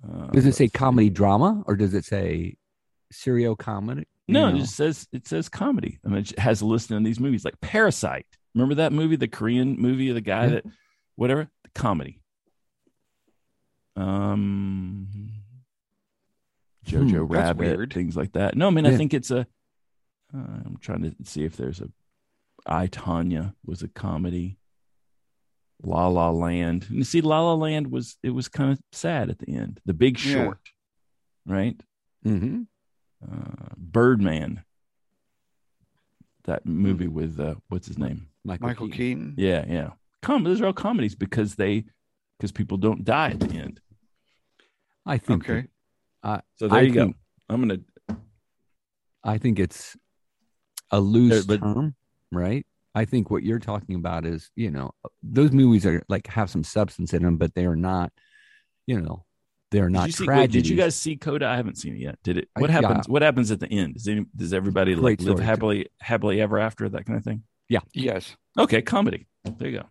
Uh, Does it say let's see. comedy drama or does it say serial comedy? No, know? it just says it says comedy. I mean, it has a list of these movies like Parasite. Remember that movie, the Korean movie of the guy Yeah. that whatever the comedy. Um, Jojo Hmm, Rabbit, things like that. No, I mean, I think it's a. Uh, I'm trying to see if there's a. I Tonya was a comedy. La La Land. And you see, La La Land was it was kind of sad at the end. The Big Yeah. Short, right? Mhm. Uh, Birdman. That movie with uh, what's his name? Michael, Michael Keaton. Keaton. Yeah, yeah. Com- those are all comedies because they because people don't die at the end. I think. Okay. So there I you think- go. I'm gonna. I think it's a loose There- but- term, right? I think what you're talking about is, you know, those movies are like have some substance in them, but they are not, you know, they're Did not you, see, wait, did you guys see Coda? I haven't seen it yet. Did it? I- What yeah. happens? What happens at the end? Does any, does everybody like live story. happily happily ever after that kind of thing? Yeah. Yes. Okay, comedy. There you go.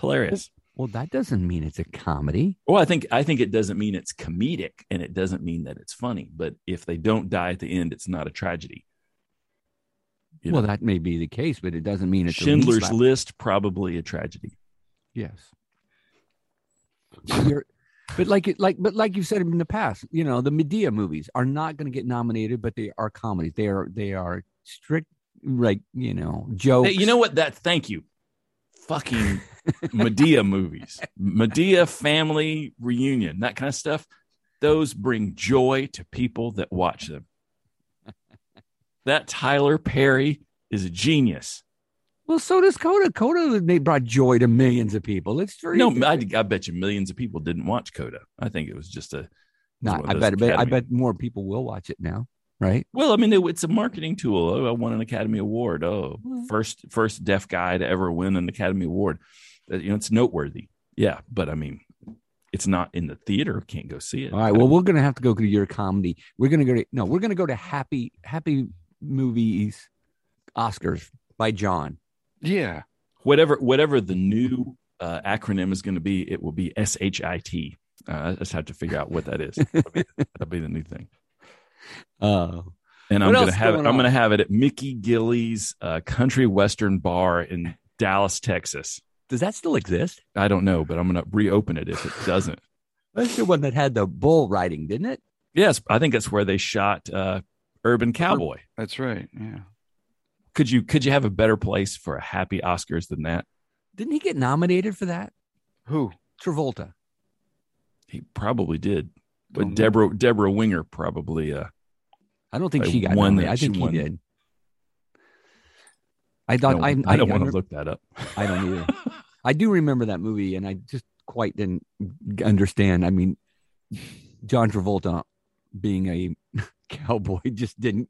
Hilarious. Well, that doesn't mean it's a comedy. Well, I think I think it doesn't mean it's comedic, and it doesn't mean that it's funny. But if they don't die at the end, it's not a tragedy. You well, know? that may be the case, but it doesn't mean it's a Schindler's slap. List probably a tragedy. Yes. You're- but like it, like but like you said in the past, you know, the Madea movies are not going to get nominated, but they are comedies. They are they are strict, like you know, jokes. Hey, you know what? That thank you. Fucking Madea movies, Madea family reunion, that kind of stuff. Those bring joy to people that watch them. That Tyler Perry is a genius. Well, so does Coda. Coda they brought joy to millions of people. It's very No, I, I bet you millions of people didn't watch Coda. I think it was just a. Not, I bet, I bet more people will watch it now, right? Well, I mean, it, it's a marketing tool. Oh, I won an Academy Award. Oh, Well- first first deaf guy to ever win an Academy Award. Uh, You know, it's noteworthy. Yeah, but I mean, it's not in the theater. Can't go see it. All right. Well, we're gonna have to go to your comedy. We're gonna go to no. We're gonna go to Happy Happy Movies Oscars by John. Yeah. whatever whatever the new uh, acronym is going to be, it will be S H I T. Uh, I just have to figure out what that is. That'll be, that'll be the new thing. Uh, And I'm gonna have it. going I'm gonna have it at Mickey Gilley's uh, Country Western Bar in Dallas, Texas. does that still exist? I don't know, but I'm gonna reopen it if it doesn't. That's the one that had the bull riding, didn't it? Yes, I think that's where they shot uh, Urban Cowboy. That's right. Yeah. Could you could you have a better place for a happy Oscars than that? Didn't he get nominated for that? Who? Travolta. He probably did, but Don't know. Debra Debra Winger probably. Uh, I don't think Like she got one nominated. I think she he won. did. I I thought don't, I, I, I, don't want to look that up. I don't either. I do remember that movie, and I just quite didn't understand. I mean, John Travolta being a cowboy just didn't.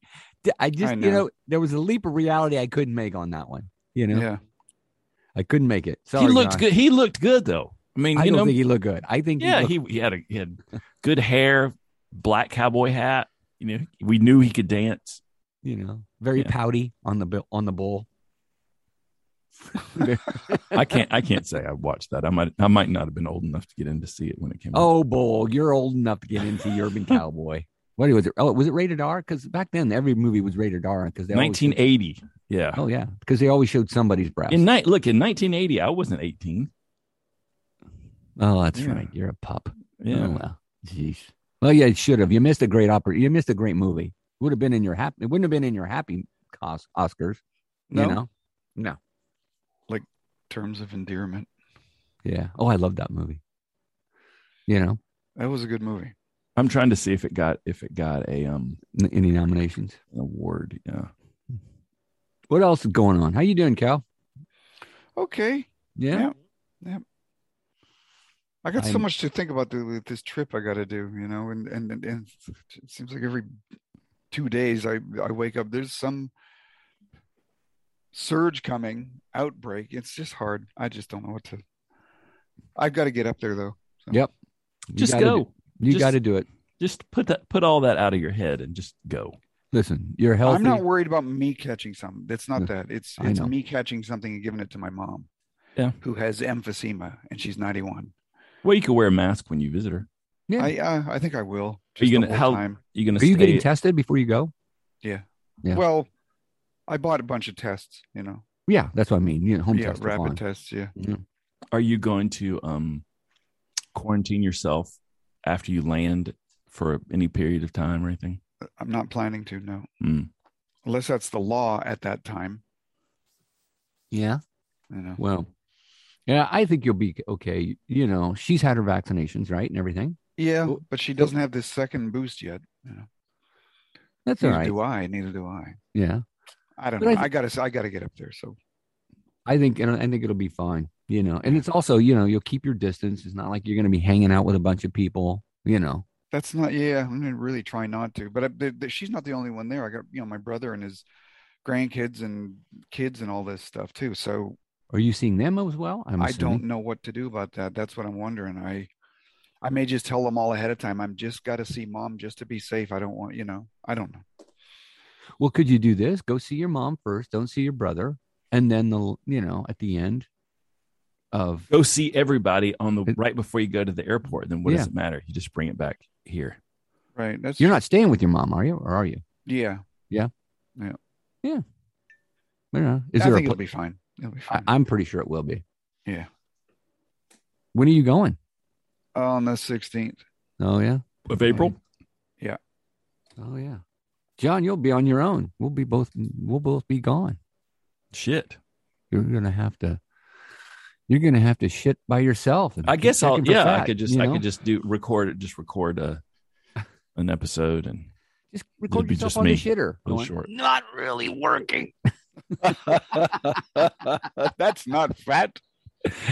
I just, I you know. know, there was a leap of reality I couldn't make on that one. You know, Yeah. I couldn't make it. Sorry, he looked John. good. He looked good though. I mean, I you don't know, think he looked good. I think, yeah, he, he, looked- he had a he had good hair, black cowboy hat. You know, we knew he could dance. you know, very Yeah. pouty on the on the bull. I can't I can't say I watched that. I might I might not have been old enough to get in to see it when it came. out. Oh, bull! You're old enough to get into Urban Cowboy. What was it? Oh, was it rated R? Because back then every movie was rated R. Because they always showed- 1980. Yeah. Oh yeah, because they always showed somebody's breast. In night, look in 1980, I wasn't 18. oh, that's Yeah. right. You're a pup. Yeah. Oh, well, jeez. Well, yeah, you should have. You missed a great oppor- You missed a great movie. It Would have been in your happy. It wouldn't have been in your happy cos- Oscars. No. You know. No. Like Terms of endearment. Yeah. Oh, I love that movie. You know. That was a good movie. I'm trying to see if it got if it got a um Any nominations? an award. Yeah. What else is going on? How you doing, Cal? Okay. Yeah. Yeah. I got so I'm- much to think about the, with this trip I got to do, you know, and, and and and it seems like every two days I I wake up there's some surge coming, outbreak. It's just hard. I just don't know what to. I've got to get up there though. Yep. You Just gotta go. Do- You got to do it. Just put that put all that out of your head and just go. Listen, you're healthy. I'm not worried about me catching something. It's not Yeah, that. It's it's me catching something and giving it to my mom. Yeah. Who has emphysema and she's 91. Well, you could wear a mask when you visit her. Yeah. I uh, I think I will. Are you gonna- whole how- time. You gonna Are you stay? getting tested before you go? Yeah. Yeah. Well, I bought a bunch of tests, you know. Yeah, that's what I mean. You know, home yeah, tests rapid fine. tests, yeah. are you going to um quarantine yourself after you land for any period of time or anything? I'm not planning to, no. Mm. Unless that's the law at that time, Yeah. you know. Well, yeah, I think you'll be okay. You know, she's had her vaccinations, right, and everything. Yeah, but she doesn't have this second boost yet. You know. That's Neither right. do I. Neither do I. Yeah, I don't But know. I I, gotta I gotta get up there. So I think and I think it'll be fine. You know, and it's also you know you'll keep your distance. It's not like you're going to be hanging out with a bunch of people. You know. that's not yeah, I'm gonna really try not to. But I, the, the, she's not the only one there. I got you know my brother and his grandkids and kids and all this stuff too. So Are you seeing them as well? I'm I assuming. don't know what to do about that. That's what I'm wondering. I I may just tell them all ahead of time. I'm just got to see mom just to be safe. I don't want you know. I don't know. Well, could you do this? Go see your mom first. Don't see your brother, and then the you know at the end of Go see everybody on the It- right before you go to the airport. Then what Yeah. does it matter? You just bring it back here. Right. That's you're not staying with your mom, are you? Or are you? Yeah. You know, is I there? A think pla- it'll be fine. It'll be I, fine. I'm pretty sure it will be. yeah. When are you going? On the 16th. Oh yeah. Of April? Yeah. Oh yeah. John, you'll be on your own. We'll be both. We'll both be gone. Shit. You're gonna have to. You're gonna have to shit by yourself. and I guess I'll checking for yeah, I could just you I could just do record it, just record a an episode and just record be yourself just on me. the shitter. Real going, short. Not really working. That's not fat.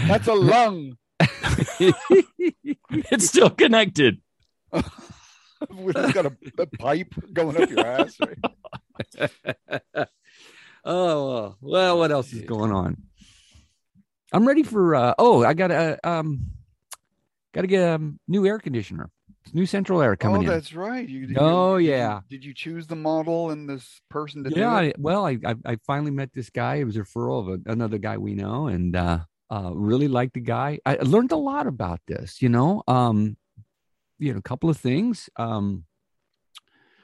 That's a lung. it's still connected. It's got a, a pipe going up your ass. Right? oh well, what else is going on? I'm ready for. uh Oh, I got a um, got to get a new air conditioner. New central air coming oh, in. that's right. You, did Oh, you, did you- yeah. Did you choose the model and this person to yeah? I, well I, I i finally met this guy it was a referral of a, another guy we know and uh uh really liked the guy i learned a lot about this you know um you know a couple of things um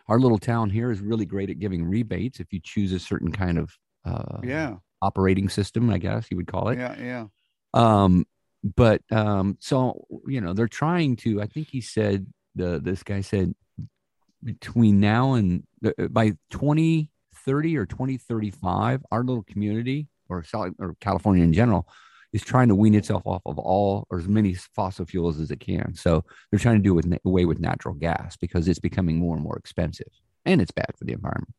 our little town here is really great at giving rebates if you choose a certain kind of uh Yeah. Operating system i guess you would call it Yeah. Yeah. um but um so you know they're trying to i think he said the this guy said between now and uh, by 2030 or 2035 our little community or South, or california in general is trying to wean itself off of all or as many fossil fuels as it can so they're trying to do with, away with natural gas because it's becoming more and more expensive and it's bad for the environment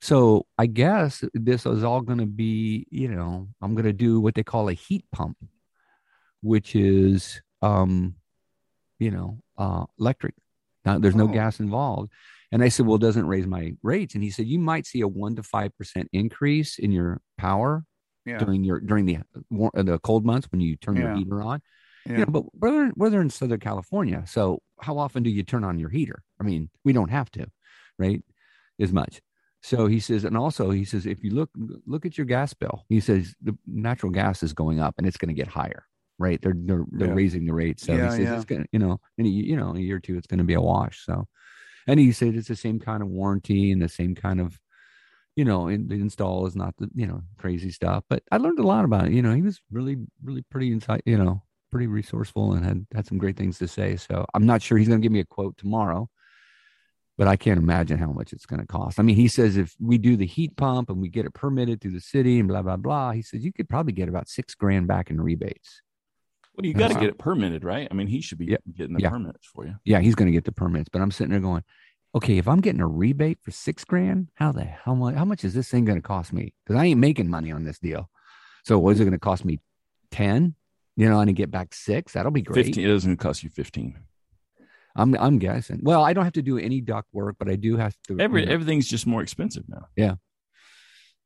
so i guess this is all going to be you know i'm going to do what they call a heat pump which is um you know uh electric. Now there's no Oh. gas involved. And i said well it doesn't raise my rates. And he said you might see a 1 to 5% increase in your power Yeah. during your during the war- the cold months when you turn your heater on. Yeah. you know but we're, we're in southern california so how often do you turn on your heater? I mean we don't have to right as much so he says and also he says if you look look at your gas bill he says the natural gas is going up and it's going to get higher right? They're they're, they're Yeah. raising the rate so Yeah, he says yeah. it's going to you know in a, you know in a year or two it's going to be a wash. So and he said it's the same kind of warranty and the same kind of you know in, the install is not the you know crazy stuff. But i learned a lot about it. You know he was really really pretty insight you know pretty resourceful and had had some great things to say. So i'm not sure he's going to give me a quote tomorrow but i can't imagine how much it's going to cost i mean he says if we do the heat pump and we get it permitted through the city and blah blah blah he says you could probably get about six grand back in rebates Well, you got to get it permitted, right? I mean, he should be Yeah. getting the Yeah. permits for you. yeah he's going to get the permits but i'm sitting there going okay if i'm getting a rebate for six grand how the how much how much is this thing going to cost me because i ain't making money on this deal so what is it going to cost me 10 you know and I get back six that'll be great Fifteen. It doesn't cost you fifteen. I'm i'm guessing well i don't have to do any duct work but i do have to Every you know, everything's just more expensive now. Yeah,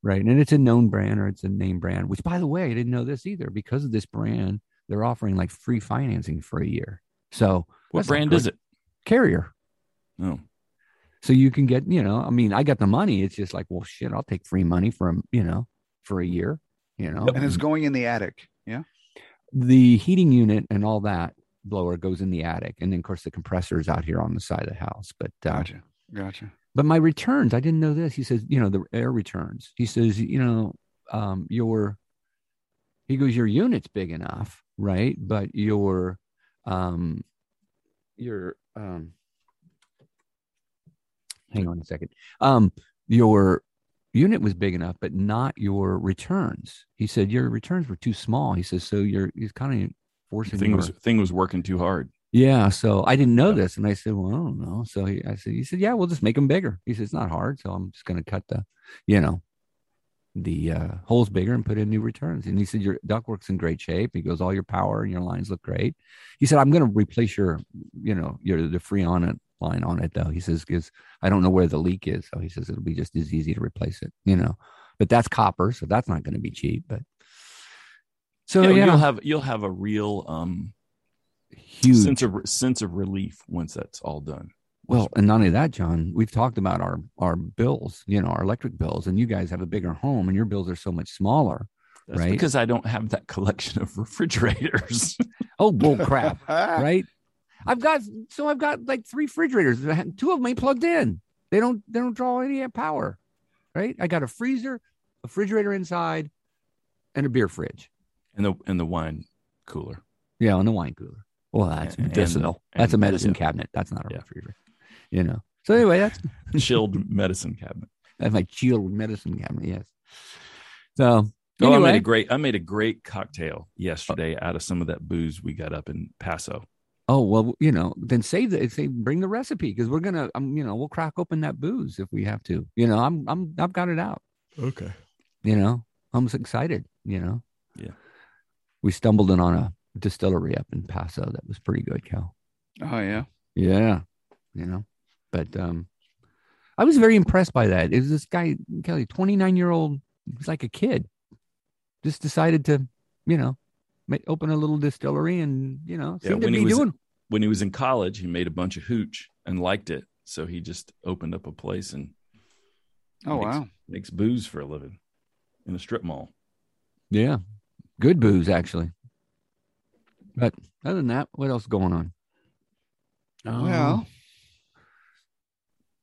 right and it's a known brand or it's a name brand which by the way i didn't know this either because of this brand they're offering like free financing for a year so What brand is it? carrier. Oh, So you can get, you know, I mean, I got the money. It's just like, well, shit, I'll take free money from, you know, for a year, you know. And it's mm-hmm. going in the attic. Yeah. the heating unit and all that blower goes in the attic. And then, of course, the compressor is out here on the side of the house. But, uh, Gotcha. Gotcha. but my returns, I didn't know this. He says, you know, the air returns. He says, you know, um, your, he goes, your unit's big enough, right? But your, um, your, um, hang on a second. Um, your unit was big enough, but not your returns. He said your returns were too small. He says, so you're, he's kind of forcing thing was thing was working too hard. yeah. So I didn't know Yeah. this. And I said, well, I don't know. So he, I said, he said, yeah, we'll just make them bigger. He said, it's not hard. So I'm just going to cut the, you know, the uh, holes bigger and put in new returns. And he said, your ductwork's in great shape. He goes, all your power and your lines look great. He said, I'm going to replace your, you know, your, the Freon line on it though. He says, because I don't know where the leak is. So he says, it'll be just as easy to replace it, you know, but that's copper. So that's not going to be cheap, but so Yeah, yeah, you'll have you'll have a real um huge sense of sense of relief once that's all done. Well, and not only that, John, we've talked about our our bills, you know, our electric bills, and you guys have a bigger home, and your bills are so much smaller. That's Right. because I don't have that collection of refrigerators. Oh, bull crap, right? I've got so I've got like three refrigerators. Two of them ain't plugged in. They don't they don't draw any power, right? I got a freezer, a refrigerator inside, and a beer fridge. And the and the wine cooler. Yeah, and the wine cooler. Well, that's And- and- medicinal. that's a medicine yeah. cabinet. That's not a Yeah. refrigerator. You know. So anyway, that's Chilled medicine cabinet. that's my chilled medicine cabinet. Yes. So Oh, I made a great I made a great cocktail yesterday out of some of that booze we got up in Paso. Oh well, you know, then save the say bring the recipe because we're gonna, um, you know, we'll crack open that booze if we have to. You know, I'm, I'm, I've got it out. Okay. You know, I'm just excited. You know, Yeah. We stumbled in on a distillery up in Paso that was pretty good, Cal. Oh yeah. Yeah, you know, but um, I was very impressed by that. It was this guy, Kelly, 29 year old. He's like a kid. Just decided to, you know, make, open a little distillery and you know, Yeah, seemed to when he be was- doing. When he was in college, he made a bunch of hooch and liked it. So he just opened up a place and Oh makes, wow. makes booze for a living in a strip mall. Yeah. Good booze, actually. But other than that, what else is going on? Um, Well,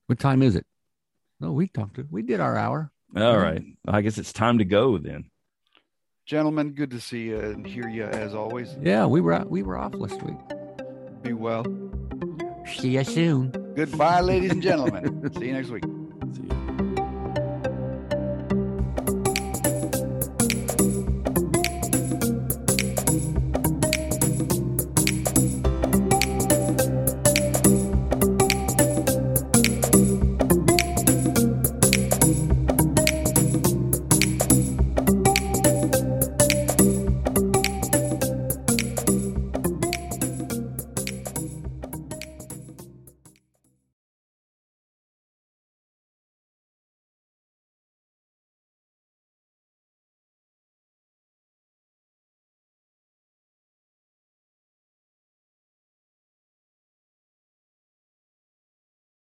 what time is it? No, we talked to, we did our hour. All right. I guess it's time to go then. gentlemen, good to see you and hear you as always. Yeah, we were out, we were off last week. Be well. See you soon. Goodbye, ladies and gentlemen. see you next week.